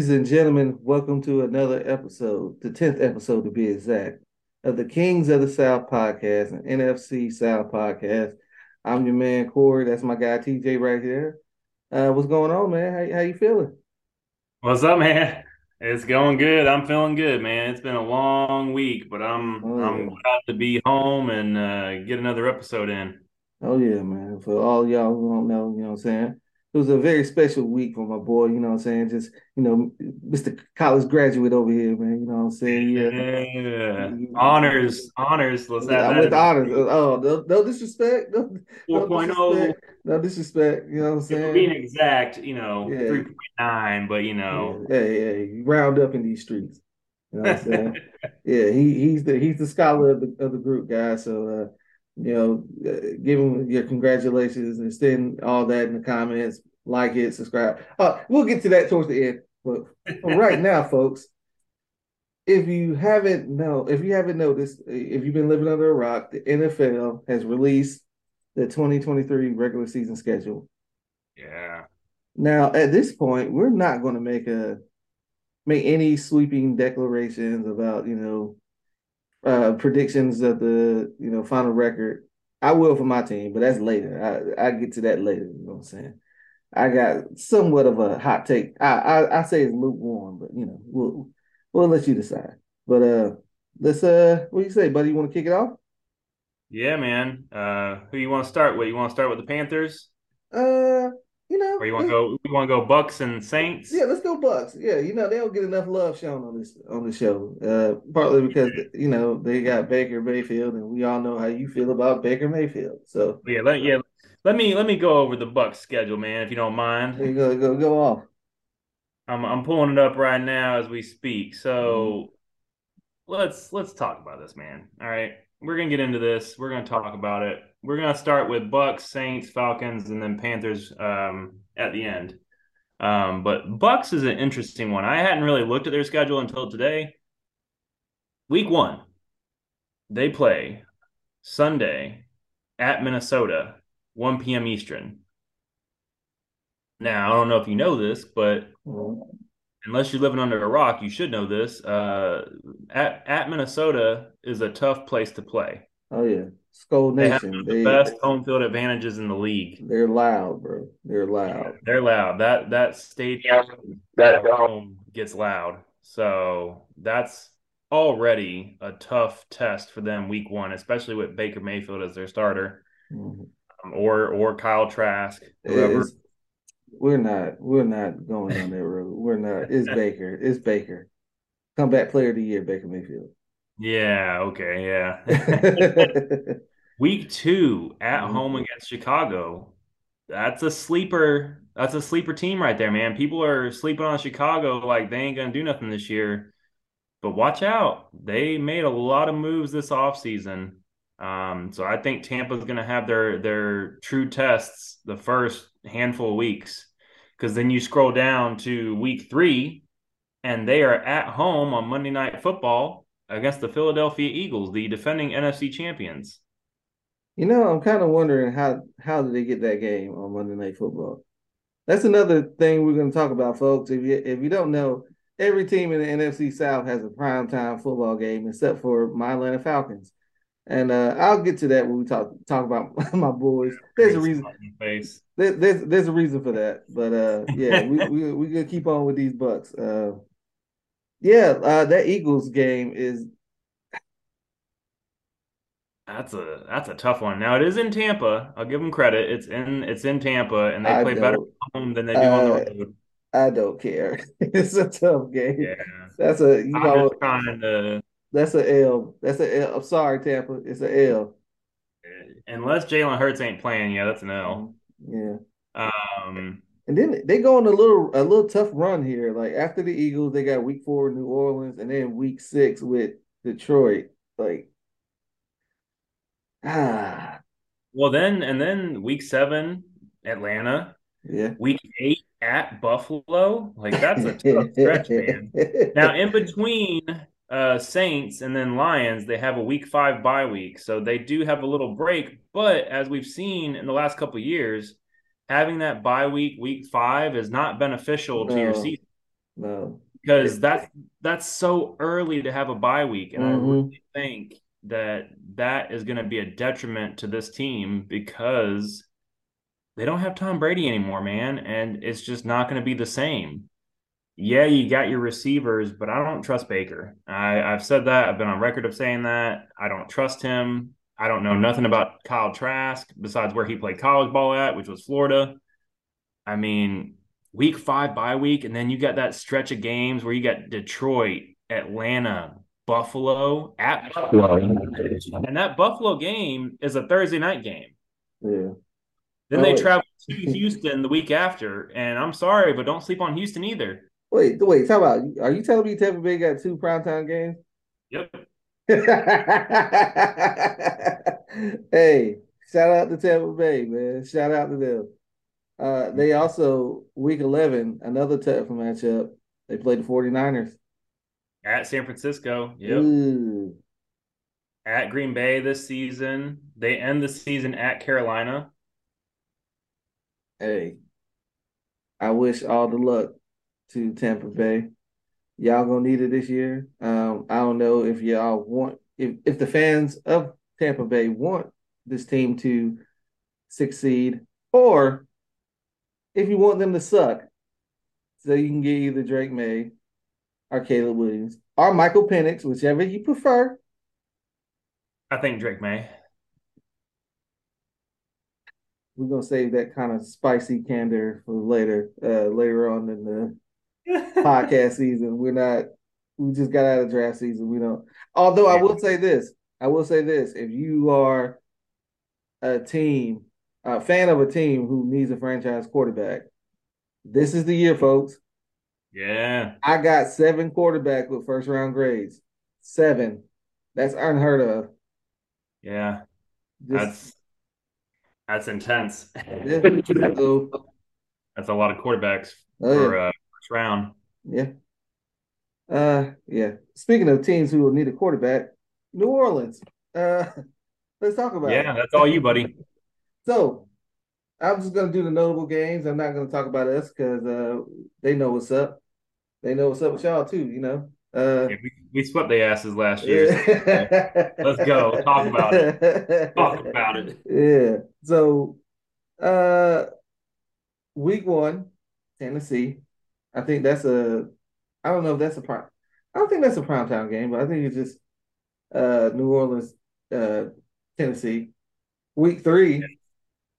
Ladies and gentlemen, welcome to another episode, the 10th episode to be exact, of the Kings of the South podcast and NFC South podcast. I'm your man Cory. That's my guy TJ right here. Uh, what's going on, man? How, how you feeling? What's up, man? It's going good. I'm feeling good, man. It's been a long week, but I'm Oh, I'm yeah. glad to be home and uh, get another episode in. Oh yeah, man. For all y'all who don't know, you know what I'm saying? It was a very special week for my boy, you know what I'm saying? Just, you know, Mr. College graduate over here, man. You know what I'm saying? Yeah. Yeah, You- honors, honors. Let's I have with that. honors. Oh, no, no disrespect. No, no 4.0. disrespect. No disrespect. You know what I'm saying? being exact, you know, Yeah. 3.9, but you know, Yeah, yeah, yeah. You round up in these streets. You know what I'm saying? Yeah, he he's the he's the scholar of the of the group, guys. So uh, you know, uh, give them your congratulations and send all that in the comments. Like it, subscribe. Uh, we'll get to that towards the end. But right now, folks, if you haven't know, if you haven't noticed, if you've been living under a rock, the NFL has released the 2023 regular season schedule. yeah, Now, at this point, we're not going to make a make any sweeping declarations about, you know, uh predictions of the, you know, final record. I will for my team, but that's later. I I get to that later, you know what I'm saying? I got somewhat of a hot take. I I, I say it's lukewarm, but you know, we'll we'll let you decide. But uh let's uh what do you say, buddy? You want to kick it off? yeah, man. Uh, who you want to start with? You want to start with the Panthers, Uh, you know, or you want to go? You want to go Bucks and Saints? Yeah, let's go Bucks. Yeah, you know they don't get enough love shown on this on the show. Uh, partly because you know they got Baker Mayfield, and we all know how you feel about Baker Mayfield. So Yeah, let, yeah. Let me let me go over the Bucks schedule, man, if you don't mind. you go, go go off. I'm I'm pulling it up right now as we speak. So let's let's talk about this, man. All right. We're gonna get into this. We're gonna talk about it. We're gonna start with Bucks, Saints, Falcons, and then Panthers um, at the end. Um, but Bucks is an interesting one. I hadn't really looked at their schedule until today. Week one, they play Sunday at Minnesota, 1 p.m. Eastern. Now, I don't know if you know this, but unless you're living under a rock, you should know this. Uh, at at Minnesota is a tough place to play. Oh yeah, Skull They have Nation. the They best home field advantages in the league. they're loud, bro. They're loud. They're loud. That that stadium that home gets loud. So that's already a tough test for them week one, especially with Baker Mayfield as their starter, Mhm. um, or or Kyle Trask, whoever. is- we're not we're not going on that road. We're not. It's Baker. It's Baker. Comeback Player of the Year, Baker Mayfield. Yeah. Okay. Yeah. Week two at Mhm. home against Chicago. That's a sleeper. That's a sleeper team right there, man. People are sleeping on Chicago like they ain't gonna do nothing this year. But watch out. They made a lot of moves this offseason. Um, so I think Tampa's gonna have their their true tests the first handful of weeks. Because then you scroll down to week three, and they are at home on Monday Night Football against the Philadelphia Eagles, the defending NFC champions. You know, I'm kind of wondering how how did they get that game on Monday Night Football? That's another thing we're going to talk about, folks. If you if you don't know, every team in the NFC South has a primetime football game except for my Atlanta Falcons. And uh, I'll get to that when we talk talk about my boys. There's a reason. Face. There's there's a reason for that. But uh, yeah, we we we gonna keep on with these Bucks. Uh, yeah, uh, that Eagles game is That's a that's a tough one. Now it is in Tampa. I'll give them credit. It's in it's in Tampa, and they I play better at home than they do on the uh, road. I don't care. It's a tough game. Yeah, That's a you I'm know trying to. that's a L. That's a L. I'm sorry, Tampa. It's a L. Unless Jalen Hurts ain't playing, yeah, that's an L. Yeah. Um, And then they go on a little a little tough run here. Like after the Eagles, they got week four New Orleans, and then week six with Detroit. Like ah well then and then week seven, Atlanta. yeah. Week eight at Buffalo. Like that's a tough stretch, man. Now, in between uh, Saints and then Lions, they have a week five bye week. So they do have a little break. But as we've seen in the last couple of years, having that bye week, week five, is not beneficial to your season. no. Because that's that's so early to have a bye week, and Mhm. I really think that that is going to be a detriment to this team because they don't have Tom Brady anymore, man, and it's just not going to be the same. Yeah, you got your receivers, but I don't trust Baker. I, I've said that. I've been on record of saying that. I don't trust him. I don't know nothing about Kyle Trask besides where he played college ball at, which was Florida. I mean, week five bye week, and then you got that stretch of games where you got Detroit, Atlanta, Buffalo at Buffalo. And that Buffalo game is a Thursday night game. Yeah. Then Oh, they travel to Houston the week after. And I'm sorry, but don't sleep on Houston either. Wait, wait, talk about are you telling me Tampa Bay got two primetime games? Yep. hey, shout out to Tampa Bay, man. Shout out to them. Uh, they also week 11, another tough matchup. They played the 49ers. At San Francisco. Yep. Ooh. At Green Bay this season. They end the season at Carolina. Hey, I wish all the luck to Tampa Bay. Y'all gonna need it this year. Um, I don't know if y'all want if if the fans of Tampa Bay want this team to succeed, or if you want them to suck, so you can get either Drake Maye or Caleb Williams or Michael Penix, whichever you prefer. I think Drake Maye. We're gonna save that kind of spicy candor for later, uh, later on in the podcast season. We're not. We just got out of draft season. We don't. Although I will say this. I will say this. If you are a team, a fan of a team who needs a franchise quarterback, this is the year, folks. yeah. I got seven quarterbacks with first round grades. Seven. That's unheard of. Yeah. That's that's intense. yeah. So, That's a lot of quarterbacks oh, for uh, round. Yeah. Uh, yeah. Speaking of teams who will need a quarterback, New Orleans. Uh, let's talk about Yeah, it. that's all you, buddy. So, I'm just gonna do the notable games. I'm not gonna talk about us because uh, they know what's up. They know what's up with y'all too. You know. Uh, Yeah, we, we swept the asses last year. yeah. Let's go. Talk about it. Talk about it. Yeah. So, uh, week one, Tennessee. I think that's a. I don't know if that's a prime. I don't think that's a primetime game, but I think it's just uh New Orleans, uh, Tennessee. Week three,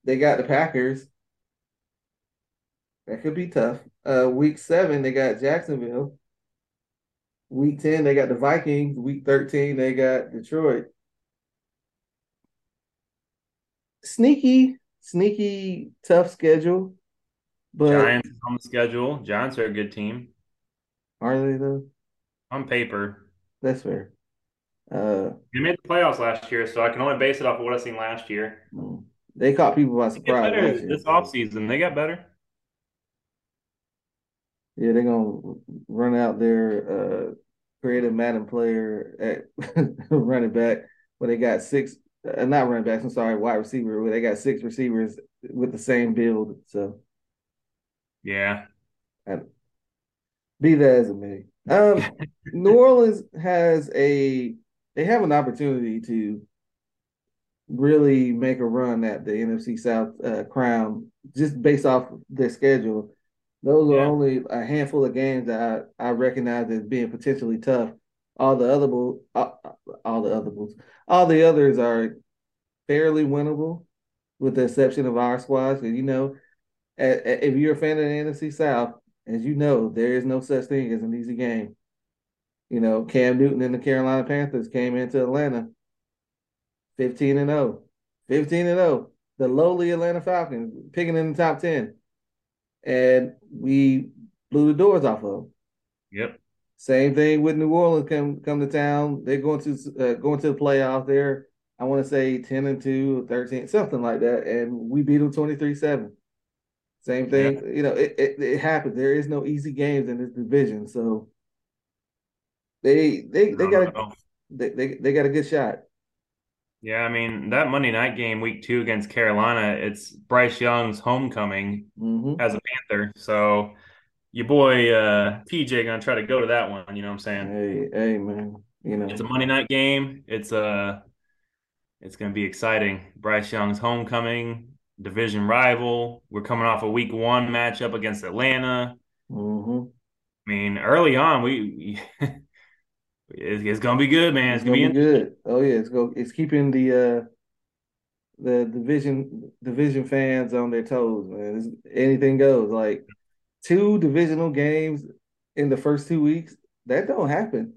they got the Packers. That could be tough. Uh, week seven, they got Jacksonville. Week 10, they got the Vikings. Week 13, they got Detroit. Sneaky, sneaky, tough schedule. But Giants on the schedule. Giants are a good team are they though? on paper. That's fair. Uh, They made the playoffs last year, so I can only base it off of what I've seen last year. mm, they caught people by surprise year. this offseason. They got better. Yeah, they're gonna run out their uh creative Madden player at running back when they got six uh, not running backs, I'm sorry, wide receiver, where they got six receivers with the same build. So Yeah. and be that as it may. Um New Orleans has a they have an opportunity to really make a run at the NFC South uh, crown just based off their schedule. Those are only a handful of games that I, I recognize as being potentially tough. All the other bull, all, all the other bulls, all the others are fairly winnable, with the exception of our squads. And you know, if you're a fan of the NFC South, as you know, there is no such thing as an easy game. You know, Cam Newton and the Carolina Panthers came into Atlanta 15 and 0. 15 and 0. The lowly Atlanta Falcons picking in the top 10. And we blew the doors off of them. Yep. Same thing with New Orleans come come to town. They're going to uh, going to the playoffs there. I want to say 10 and 2, 13, something like that. And we beat them 23-7. Same thing. You know, it, it, it happens. There is no easy games in this division. So they they they got a, they, they they got a good shot. Yeah, I mean that Monday night game, week two against Carolina, it's Bryce Young's homecoming hmm as a Panther. So your boy uh, PJ gonna try to go to that one. You know what I'm saying? Hey, hey, man. You know, It's a Monday night game. It's uh it's gonna be exciting. Bryce Young's homecoming, division rival. We're coming off a week one matchup against Atlanta. hmm I mean, early on, we it's, it's gonna be good, man. It's It's gonna gonna be be good. Oh yeah, it's go. It's keeping the uh the division division fans on their toes, man. It's, anything goes. Like two divisional games in the first two weeks. That don't happen.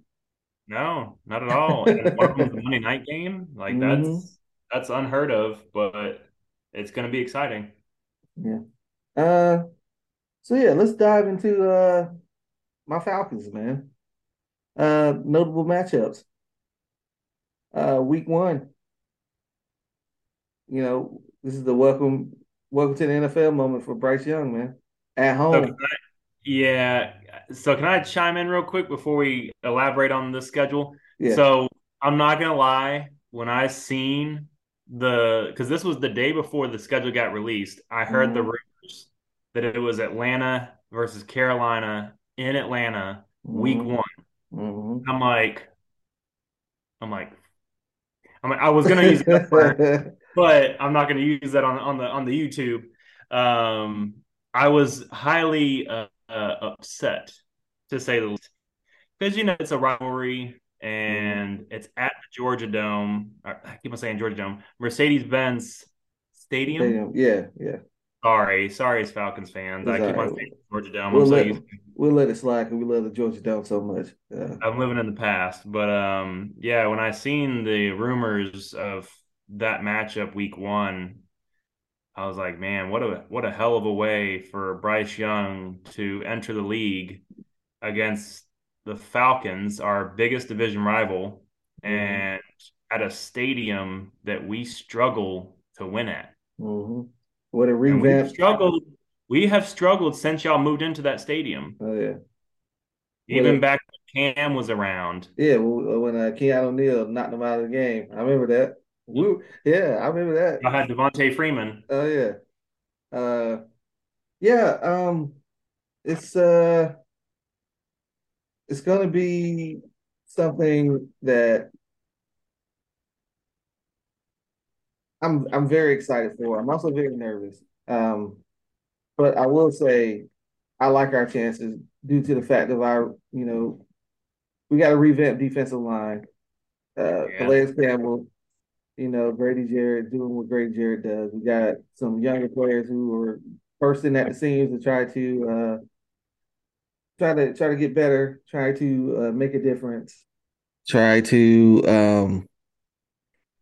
No, not at all. And one of them's a Monday night game. Like hmm that's that's unheard of, but it's going to be exciting. Yeah. Uh. So yeah, let's dive into uh my Falcons, man. Uh, notable matchups. Uh, week one. You know, this is the welcome welcome to the NFL moment for Bryce Young, man. At So home. I, yeah, so can I chime in real quick before we elaborate on the schedule? Yeah. So I'm not gonna lie, when I seen the because this was the day before the schedule got released, I heard the hmm rumors that it was Atlanta versus Carolina in Atlanta, week hmm one. hmm I'm like, I'm like, I'm like, I was gonna use that word. but I'm not to use that on on the on the YouTube. Um, I was highly uh, uh, upset to say the least because you know it's a rivalry hmm and it's at the Georgia Dome. I keep on saying Georgia Dome, Mercedes Benz Stadium. Stadium. Yeah, yeah. Sorry, sorry, as Falcons fans. It's I keep on saying Georgia Dome. We'll so let used. we'll let it slide because we love the Georgia Dome so much. Uh, I'm living in the past, but um, yeah. When I seen the rumors of that matchup week one, I was like, man, what a what a hell of a way for Bryce Young to enter the league against the Falcons, our biggest division rival, hmm and at a stadium that we struggle to win at. hmm What a revamp. struggled, we have struggled since y'all moved into that stadium. Oh yeah. Even back when Cam was around. yeah. When uh, Keanu O'Neal knocked them out of the game, I remember that. We yeah, I remember that. I had Devonta Freeman. Oh yeah. Uh, yeah. Um, it's uh, it's gonna be something that I'm I'm very excited for. I'm also very nervous. Um, but I will say I like our chances due to the fact of our, you know, we got a revamped defensive line. Uh, Yeah. Calais Campbell, you know, Grady Jarrett doing what Grady Jarrett does. We got some younger players who are bursting at the seams to try to uh, try to try to get better, try to uh, make a difference, try to um,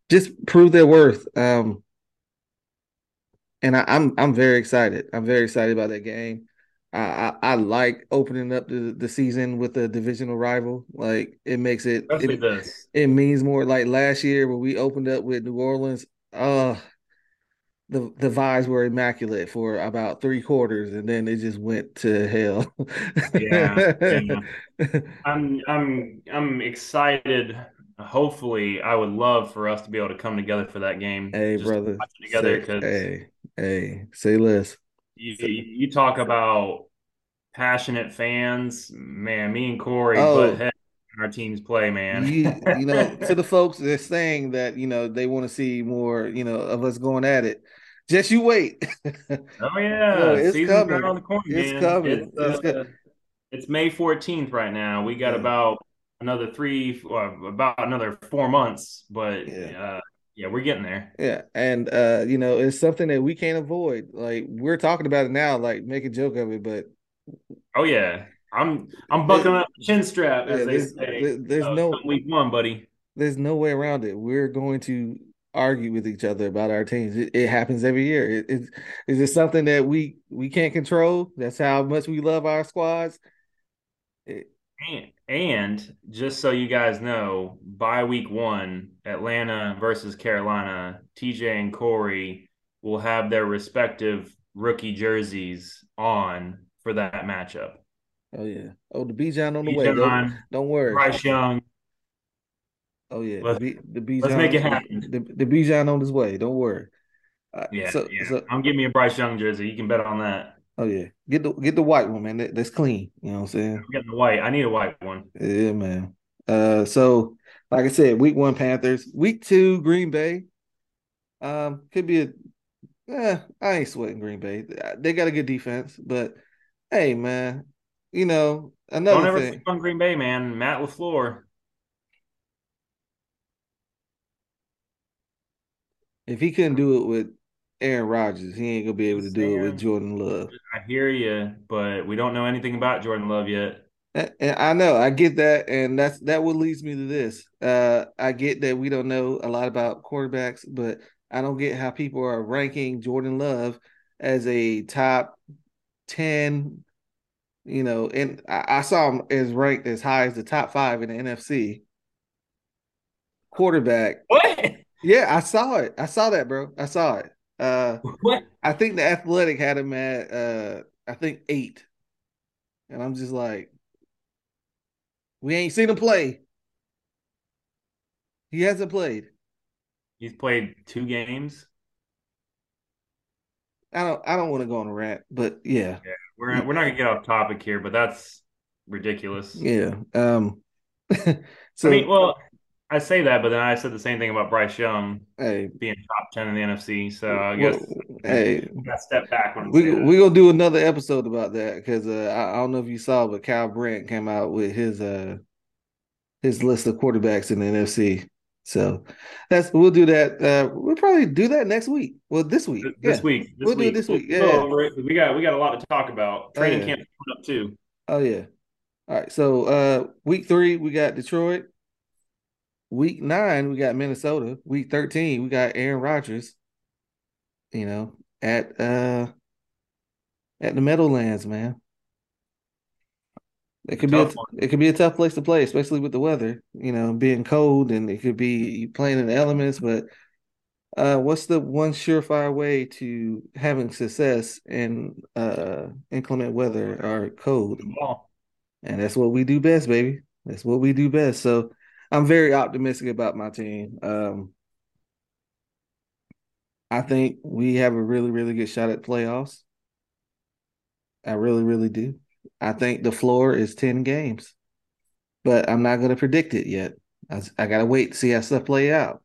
just prove their worth. Um, and I, I'm I'm very excited. I'm very excited about that game. I, I, I like opening up the, the season with a divisional rival. Like it makes it Especially it this. it means more. Like last year when we opened up with New Orleans, uh the the vibes were immaculate for about three quarters, and then it just went to hell. Yeah. Yeah. I'm I'm I'm excited. Hopefully, I would love for us to be able to come together for that game, Hey, to brother, together. Because hey hey say less. you, you talk about passionate fans, man. Me and Cory Oh, when our teams play, man. you you know to the folks that are saying that you know they want to see more you know of us going at it just you wait Oh oh yeah, it's season's right coming the corner, it's. It's coming it's uh, it's May 14th right now. We got yeah about another three, uh, about another four months, but yeah uh, yeah, we're getting there. yeah and uh you know it's something that we can't avoid like we're talking about it now like make a joke of it but Oh yeah, I'm I'm buckling up the chin strap, as yeah they there's say. there's Uh, no week one, buddy. there's no way around it we're going to argue with each other about our teams it, it happens every year it, it's is it something that we we can't control that's how much we love our squads It, And, and just so you guys know, by week one, Atlanta versus Carolina, TJ and Cory will have their respective rookie jerseys on for that matchup. oh yeah. Oh, the Bijan on the way. Don't don't worry. Bryce Young, Oh yeah, the let's B the let's make it happen. the the Bijan on his way. Don't worry. Uh, Yeah, so yeah. so I'm giving me a Bryce Young jersey. You can bet on that. Oh yeah, get the get the white one, man. That, that's clean. You know what I'm saying? I'm getting the white. I need a white one. Yeah, man. Uh, so like I said, week one Panthers, week two Green Bay. Um, could be a. Eh, I ain't sweating Green Bay. They got a good defense, but hey, man, you know another Don't ever thing. sleep on Green Bay, man. Matt LaFleur. If he couldn't do it with Aaron Rodgers, he ain't gonna be able to do it with Jordan Love. I hear you, but we don't know anything about Jordan Love yet. And I know, I get that, and that's that what leads me to this. Uh, I get that we don't know a lot about quarterbacks, but I don't get how people are ranking Jordan Love as a top ten. You know, and I, I saw him as ranked as high as the top five in the NFC quarterback. What? Yeah, I saw it. I saw that, bro. I saw it. Uh, What? I think the Athletic had him at uh, I think eight, and I'm just like, we ain't seen him play. He hasn't played. He's played two games. I don't. I don't want to go on a rant, but yeah, yeah We're we're not gonna get off topic here, but that's ridiculous. yeah. Um. so I mean, well, I say that, but then I said the same thing about Bryce Young hey, being top ten in the NFC. So I guess well, hey, I step back when we we gonna do another episode about that because uh, I, I don't know if you saw, but Kyle Brandt came out with his uh his list of quarterbacks in the NFC. So that's we'll do that. Uh, we'll probably do that next week. Well, this week. this yeah. week. This We'll do it this week, yeah. go over it, 'cause we got we got a lot to talk about. Training yeah. camp's coming up too. Oh yeah. All right. So uh week three we got Detroit. Week nine we got Minnesota. Week thirteen we got Aaron Rodgers. You know, at uh at the Meadowlands, man. It could be a, one. it could be a tough place to play, especially with the weather, you know, being cold and it could be playing in the elements, but uh what's the one surefire way to having success in uh inclement weather or cold? And that's what we do best, baby. That's what we do best. So I'm very optimistic about my team. Um, I think we have a really, really good shot at playoffs. I really, really do. I think the floor is 10 games, but I'm not going to predict it yet. I, I got to wait to see how stuff play out.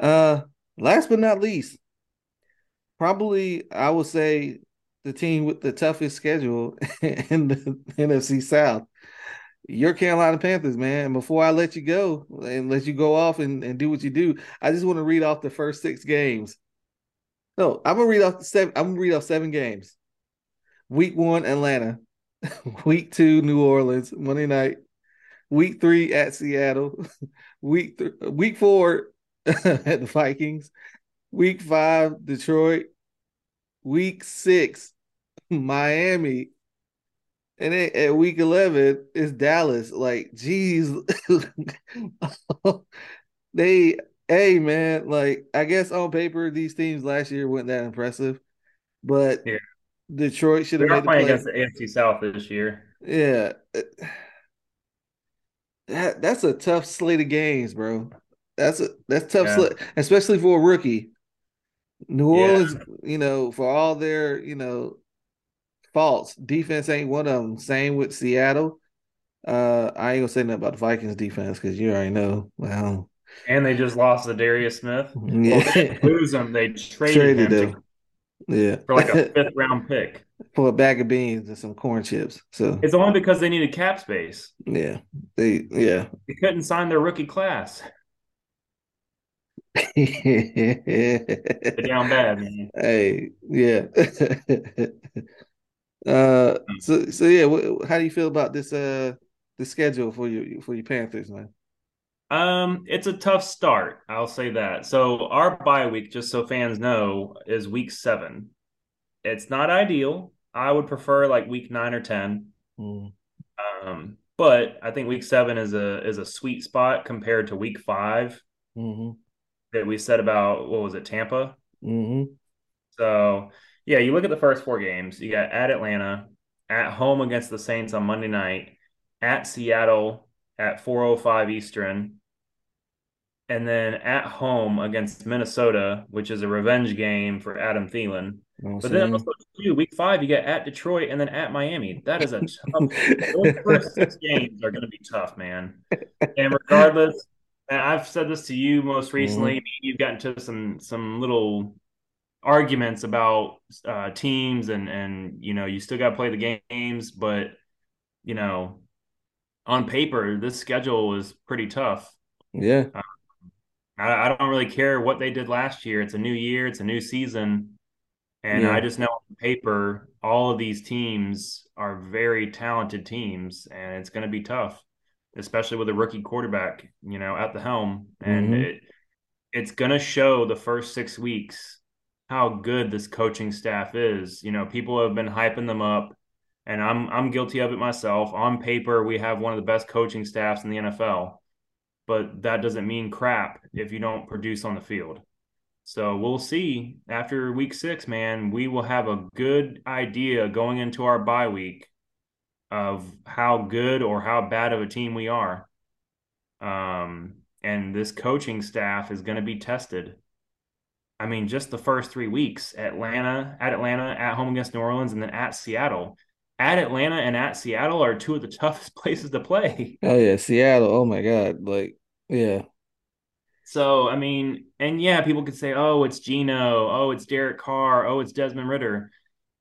Uh, last but not least, probably I would say the team with the toughest schedule in the NFC South. Your Carolina Panthers, man. Before I let you go and let you go off and, and do what you do, I just want to read off the first six games. No, I'm gonna read off seven. I'm gonna read off seven games. Week one, Atlanta. Week two, New Orleans, Monday night. Week three at Seattle. Week th- week four at the Vikings. Week five, Detroit. Week six, Miami. And then at week 11 is Dallas. Like, geez. they, hey, man, like, I guess on paper, these teams last year weren't that impressive, but Yeah. Detroit should have made the playing play. against the AFC South this year. Yeah. That, that's a tough slate of games, bro. That's a that's tough Yeah. slate, especially for a rookie. New Yeah. Orleans, you know, for all their, you know, faults, defense ain't one of them. Same with Seattle. Uh, I ain't gonna say nothing about the Vikings defense because you already know. Well, And they just lost the Darius Smith. Well, they yeah, didn't lose him. They traded, traded him them. Yeah, for like a fifth round pick. for a bag of beans and some corn chips. So It's only because they needed cap space. yeah, they yeah. They couldn't sign their rookie class. They're down bad, man. Hey, yeah. uh, so so yeah. What, how do you feel about this uh the schedule for you for your Panthers, man? Um, it's a tough start. I'll say that. So our bye week, just so fans know, is week seven. It's not ideal. I would prefer like week nine or ten. Mm, Um, but I think week seven is a is a sweet spot compared to week five hmm that we said about what was it, Tampa? hmm So yeah, you look at the first four games. You got at Atlanta, at home against the Saints on Monday night, at Seattle at 4:05 Eastern, and then at home against Minnesota, which is a revenge game for Adam Thielen. But then also too, week five, you get at Detroit and then at Miami. That is a tough. Those first six games are going to be tough, man. And regardless, and I've said this to you most recently. hmm You've gotten to some some little arguments about uh, teams, and and you know you still got to play the games, but you know on paper this schedule is pretty tough. Yeah, Uh, I, I don't really care what they did last year. It's a new year, it's a new season and yeah, I just know on paper, all of these teams are very talented teams, and it's going to be tough, especially with a rookie quarterback, you know, at the helm. And hmm it, it's going to show the first six weeks how good this coaching staff is. You know, people have been hyping them up, and I'm I'm guilty of it myself. On paper, we have one of the best coaching staffs in the NFL, but that doesn't mean crap if you don't produce on the field. So we'll see after week six, man. We will have a good idea going into our bye week of how good or how bad of a team we are. Um, and this coaching staff is going to be tested. I mean, just the first three weeks Atlanta, at Atlanta, at home against New Orleans, and then at Seattle. At Atlanta and at Seattle are two of the toughest places to play. Oh yeah, Seattle. Oh my God. Like, yeah. So, I mean, and yeah, people could say, oh, it's Geno, oh, it's Derek Carr, oh, it's Desmond Ridder.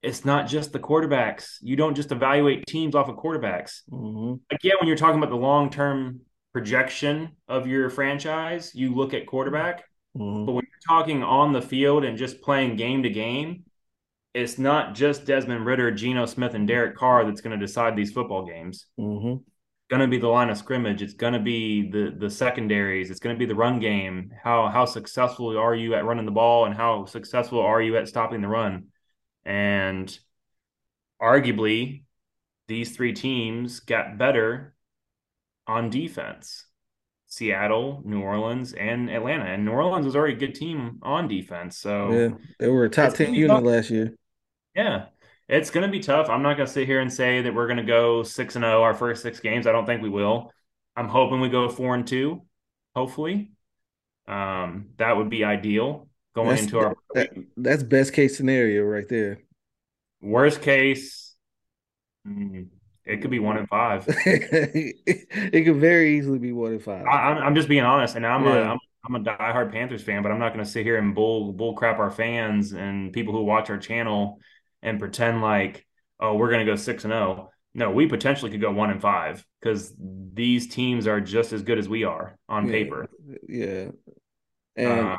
It's not just the quarterbacks. You don't just evaluate teams off of quarterbacks. hmm Like, yeah, when you're talking about the long term projection of your franchise, you look at quarterback. Hmm But when you're talking on the field and just playing game to game, it's not just Desmond Ridder, Geno Smith, and Derek Carr that's going to decide these football games hmm going to be the line of scrimmage. It's going to be the the secondaries. It's going to be the run game. How how successful are you at running the ball, and how successful are you at stopping the run? And arguably, these three teams got better on defense. Seattle, New Orleans, and Atlanta. And New Orleans was already a good team on defense. Yeah, So they were a top ten unit tough. last year. Yeah. It's going to be tough. I'm not going to sit here and say that we're going to go 6 and 0 our first 6 games. I don't think we will. I'm hoping we go 4 and 2, hopefully. Um that would be ideal going That's into our that, that's best case scenario right there. worst case. It could be 1 in 5. It could very easily be one in five. I'm I'm just being honest and I'm a Yeah, I'm I'm a diehard Panthers fan, but I'm not going to sit here and bull bull crap our fans and people who watch our channel and pretend like oh we're going to go 6 and 0. No, we potentially could go 1 and 5 cuz these teams are just as good as we are on yeah, paper. yeah, and Uh,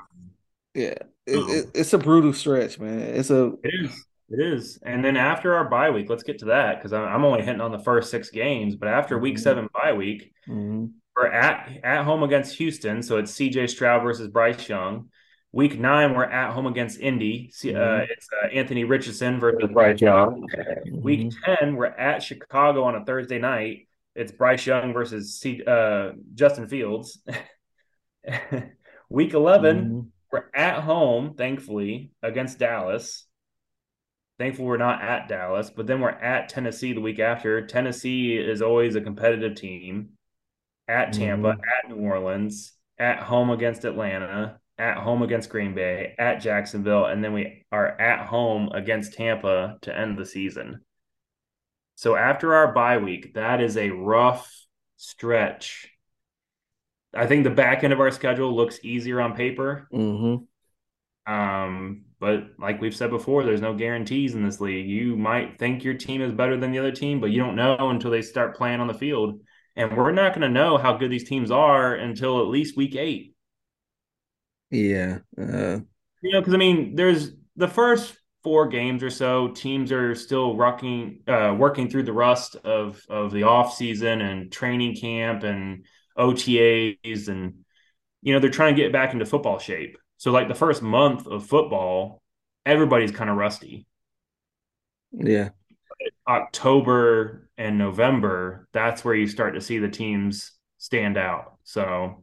yeah, it, it, it's a brutal stretch, man. It's a It is. It is. And then after our bye week, let's get to that because I'm only hitting on the first six games. But after week Mhm, seven bye week, mhm, we're at at home against Houston, so it's C.J. Stroud versus Bryce Young. Week nine, we're at home against Indy. See, uh, mhm, it's uh, Anthony Richardson versus Bryce Young. Week mhm, ten, we're at Chicago on a Thursday night. It's Bryce Young versus C, uh, Justin Fields. Week eleven, mhm, we're at home, thankfully, against Dallas. Thankful we're not at Dallas, but then we're at Tennessee the week after. Tennessee is always a competitive team. At Tampa, mhm, at New Orleans, at home against Atlanta, at home against Green Bay, at Jacksonville, and then we are at home against Tampa to end the season. So after our bye week, that is a rough stretch. I think the back end of our schedule looks easier on paper. mhm. Um, but like we've said before, there's no guarantees in this league. You might think your team is better than the other team, but you don't know until they start playing on the field. And we're not going to know how good these teams are until at least week eight. Yeah, uh, You know, because I mean, there's the first four games or so, teams are still rocking, uh, working through the rust of of the off season and training camp and OTAs, and you know they're trying to get back into football shape. So like the first month of football, everybody's kind of rusty. yeah, October and November, that's where you start to see the teams stand out. So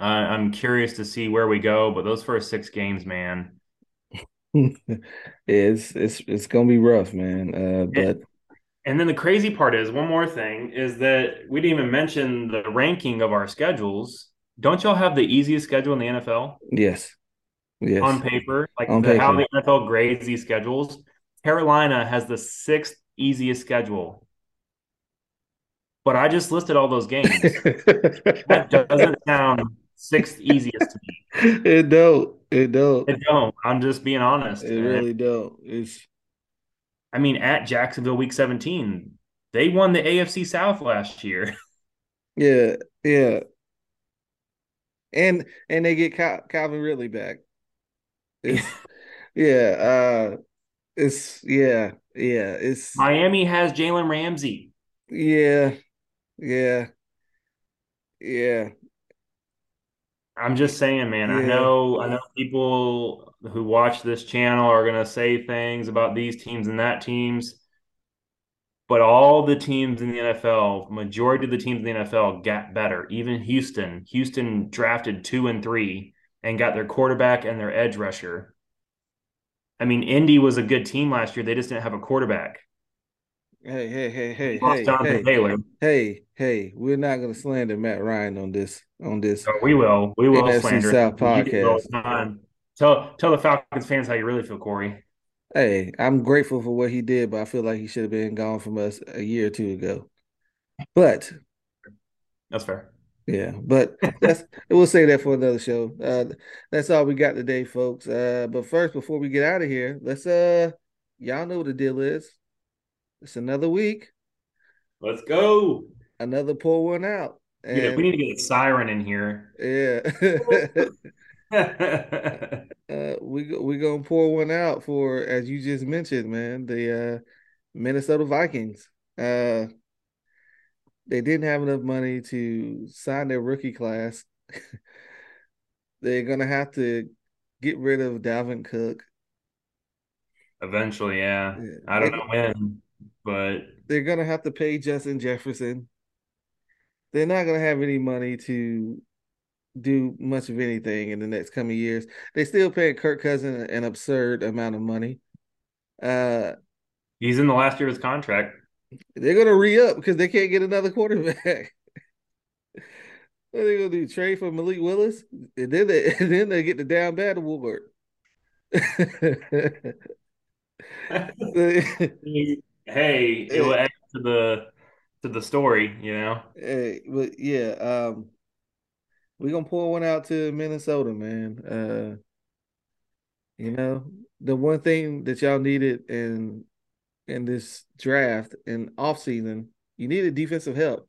uh, I'm curious to see where we go, but those first six games, man. it's it's it's gonna be rough, man. Uh, And, but and then the crazy part is one more thing is that we didn't even mention the ranking of our schedules. Don't y'all have the easiest schedule in the NFL? yes, Yes. on paper, like On the, how the NFL grades these schedules. Carolina has the sixth easiest schedule, but I just listed all those games. that doesn't sound sixth easiest to me. it don't. It don't. It don't. I'm just being honest. It really don't. It's I mean, at Jacksonville, Week 17, they won the AFC South last year. yeah, yeah. And and they get Cal- Calvin Ridley back. It's, yeah, uh it's yeah, yeah, it's Miami has Jalen Ramsey. yeah, yeah, yeah. I'm just saying, man. I know, I know people who watch this channel are gonna say things about these teams and that teams, but all the teams in the NFL, majority of the teams in the NFL, got better. Even Houston, Houston drafted two and three and got their quarterback and their edge rusher. I mean, Indy was a good team last year. They just didn't have a quarterback. Hey, hey, hey, hey, hey, Jonathan hey, Taylor. hey, hey. We're not gonna slander Matt Ryan on this on this. We will. We will NFC slander South him. You do it all podcast. Tell tell the Falcons fans how you really feel, Cory. Hey, I'm grateful for what he did, but I feel like he should have been gone from us a year or two ago. But That's fair. yeah, but that's we'll say that for another show. Uh that's all we got today, folks. Uh but first before we get out of here, let's uh y'all know what the deal is. It's another week, Let's go. another pull one out. Yeah, we need to get a siren in here. yeah. Uh we we gonna pour one out for as you just mentioned, man, the uh Minnesota Vikings. Uh they didn't have enough money to sign their rookie class. They're gonna have to get rid of Dalvin Cook. Eventually, yeah. Yeah. I don't They- know when, but They're gonna have to pay Justin Jefferson. They're not gonna have any money to do much of anything in the next coming years. They still paying Kirk Cousins an absurd amount of money. Uh he's in the last year of his contract. They're gonna re up because they can't get another quarterback. what are they gonna do? Trade for Malik Willis, and then they and then they get the down bad award. hey, it will add to the to the story, you know. hey, but yeah, um, we're gonna pour one out to Minnesota, man. Uh, you know, the one thing that y'all needed in in this draft and off season, you needed defensive help.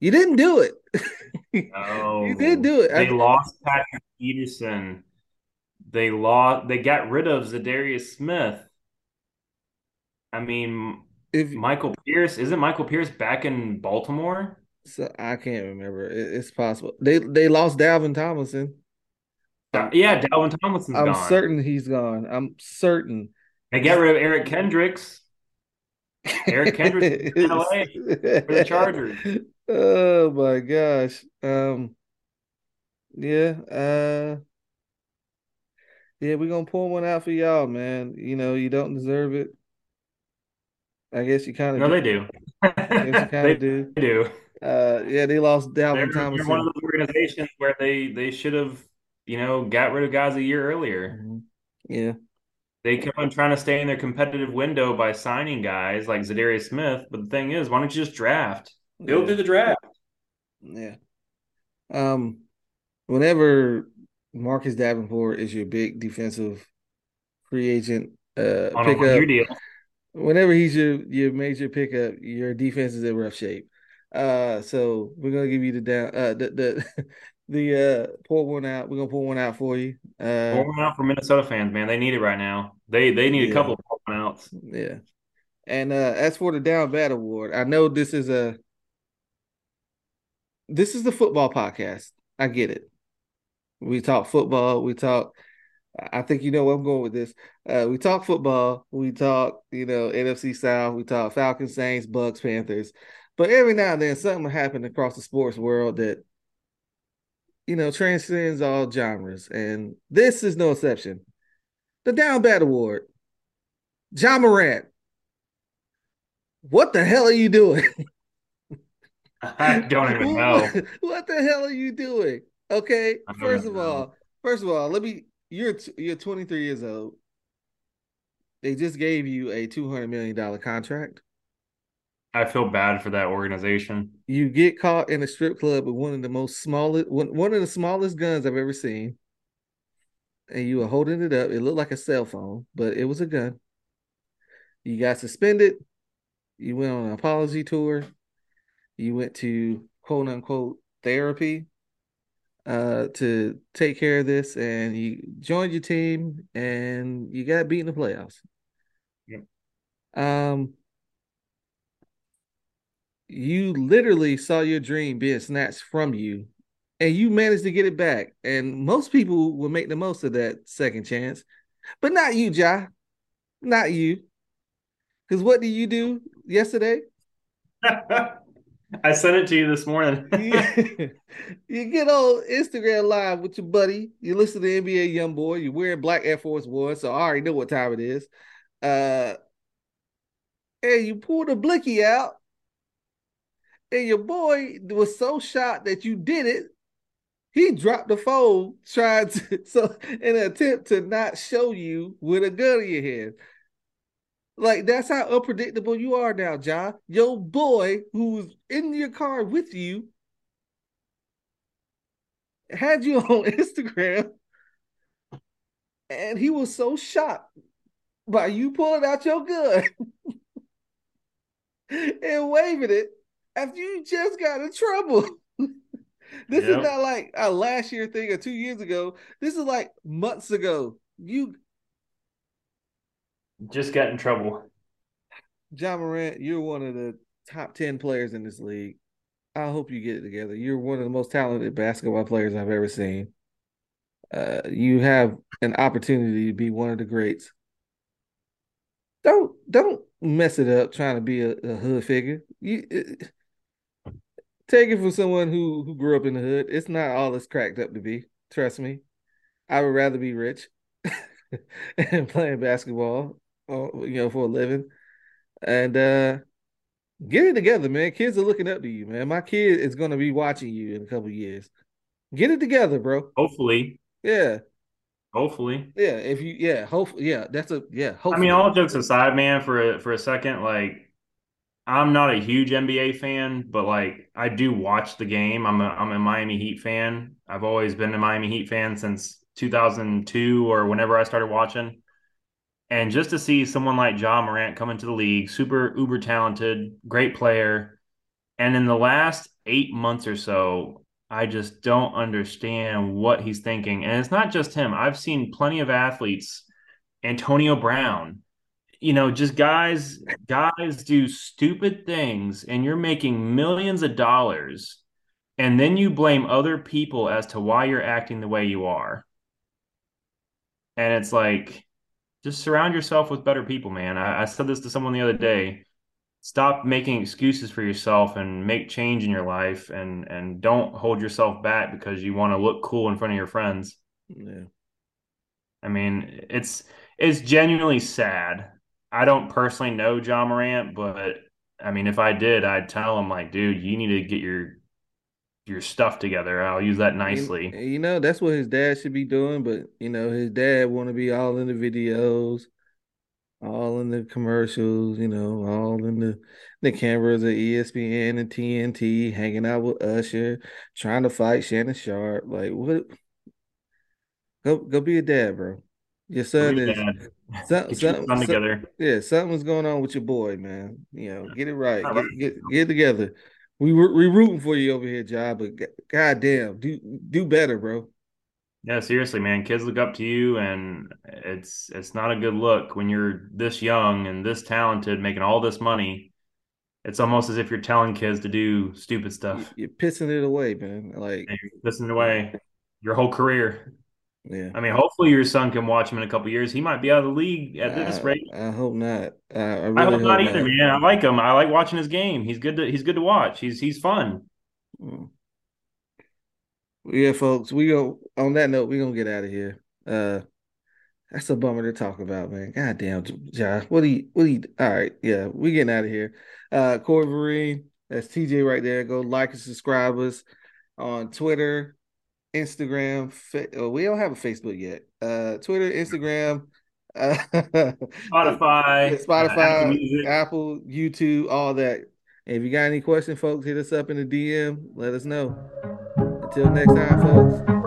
You didn't do it. Oh, you did do it. They I- lost Patrick Peterson. They lost. They got rid of Za'Darius Smith. I mean, if Michael Pierce isn't Michael Pierce back in Baltimore? So, I can't remember. It, it's possible they they lost Dalvin Tomlinson. Yeah, Dalvin Tomlinson's I'm gone. certain he's gone. I'm certain. They get rid of Eric Kendricks. Eric Kendricks in LA for the Chargers. Oh my gosh. Um. Yeah. Uh. Yeah, we're gonna pull one out for y'all, man. You know, you don't deserve it. I guess you kind of No, of they do. Guess you kind They do. Do. Uh, yeah, they lost They're, Dalvin they're one of those organizations where they they should have, you know, got rid of guys a year earlier. Mhm. Yeah. They kept on trying to stay in their competitive window by signing guys like Za'Darius Smith. But the thing is, why don't you just draft? Go Yeah. through the draft. Yeah. Um, whenever Marcus Davenport is your big defensive free agent uh on a pickup, whenever he's your your major pickup, your defense is in rough shape. Uh, so we're gonna give you the down uh the the the uh pull one out. We're gonna pull one out for you. Uh, Pour one out for Minnesota fans, man. They need it right now. They they need Yeah. a couple of pour one outs. yeah. And uh as for the down bad award, I know this is a this is the football podcast. I get it. We talk football. We talk. I think you know where I'm going with this. Uh, we talk football. We talk, you know, NFC South. We talk Falcons, Saints, Bucks, Panthers. But every now and then, something happens across the sports world that, you know, transcends all genres, and this is no exception. The Down Bad Award. Ja Morant. What the hell are you doing? I don't even know. What, what the hell are you doing? Okay, first of know. all, First of all, let me. You're you're 23 years old. They just gave you a 200 million dollar contract. I feel bad for that organization. You get caught in a strip club with one of the most smallest, one, one of the smallest guns I've ever seen, and you were holding it up. It looked like a cell phone, but it was a gun. You got suspended. You went on an apology tour. You went to quote unquote therapy uh, to take care of this, and you joined your team, and you got beat in the playoffs. Yep. Um, you literally saw your dream being snatched from you, and you managed to get it back. And most people will make the most of that second chance, but not you, Ja. Not you. Because what did you do yesterday? I sent it to you this morning. you, you get on Instagram live with your buddy. You listen to NBA Young Boy. You're wearing black Air Force One, so I already know what time it is. Uh, and you pull the blicky out, and your boy was so shocked that you did it. He dropped the phone, trying to so in an attempt to not show you with a gun in your hand. Like that's how unpredictable you are now, Ja. Your boy who's in your car with you had you on Instagram, and he was so shocked by you pulling out your gun and waving it after you just got in trouble. this yep. is not like a last year thing or two years ago. This is like months ago. You just got in trouble. Ja Morant, you're one of the top 10 players in this league. I hope you get it together. You're one of the most talented basketball players I've ever seen. Uh, you have an opportunity to be one of the greats. Don't don't mess it up trying to be a, a hood figure. You it, take it from someone who who grew up in the hood. It's not all it's cracked up to be. Trust me. I would rather be rich and playing basketball you know, for a living. And uh get it together, man. Kids are looking up to you, man. My kid is gonna be watching you in a couple years. Get it together, bro. Hopefully. Yeah. Hopefully. Yeah. If you yeah, hopefully yeah, that's a yeah, hopefully. I mean, all jokes aside, man, for a for a second, like I'm not a huge NBA fan, but like I do watch the game. I'm a I'm a Miami Heat fan. I've always been a Miami Heat fan since 2002 or whenever I started watching. And just to see someone like Ja Morant come into the league, super uber talented, great player. And in the last eight months or so, I just don't understand what he's thinking. And it's not just him. I've seen plenty of athletes, Antonio Brown, you know, just guys, guys do stupid things, and you're making millions of dollars, and then you blame other people as to why you're acting the way you are. And it's like, just surround yourself with better people, man. I, I said this to someone the other day. Stop making excuses for yourself and make change in your life and and don't hold yourself back because you want to look cool in front of your friends. Yeah. I mean, it's it's genuinely sad. I don't personally know Ja Morant, but I mean, if I did, I'd tell him like, dude, you need to get your your stuff together. I'll use that nicely. You, you know, that's what his dad should be doing, but you know, his dad want to be all in the videos, all in the commercials, you know, all in the the cameras of ESPN and TNT, hanging out with Usher, trying to fight Shannon Sharpe. Like what go go be a dad, bro. Your son is some, some, together. Yeah, something's going on with your boy, man. You know, get it right. Get, get, get together we were we rooting for you over here, Job. But goddamn, do do better, bro. Yeah, seriously, man. Kids look up to you, and it's it's not a good look when you're this young and this talented, making all this money. It's almost as if you're telling kids to do stupid stuff. You're pissing it away, man. Like and you're pissing it away your whole career. Yeah. I mean, hopefully your son can watch him in a couple years. He might be out of the league at this rate. I hope not. I, I, really I hope, hope, not either, not. man. I like him. I like watching his game. He's good to he's good to watch. He's he's fun. Mm. Yeah, folks. We go on that note. We're gonna get out of here. Uh that's a bummer to talk about, man. God damn, Josh. What do you what do you all right? Yeah, we getting out of here. Uh Cory Vereen, that's TJ right there. Go like and subscribe us on Twitter, Instagram. Fa- oh, we don't have a Facebook yet. Uh, Twitter, Instagram, uh, Spotify, Spotify, Apple, Apple, YouTube, all that. And if you got any questions, folks, hit us up in the DM. Let us know. Until next time, folks.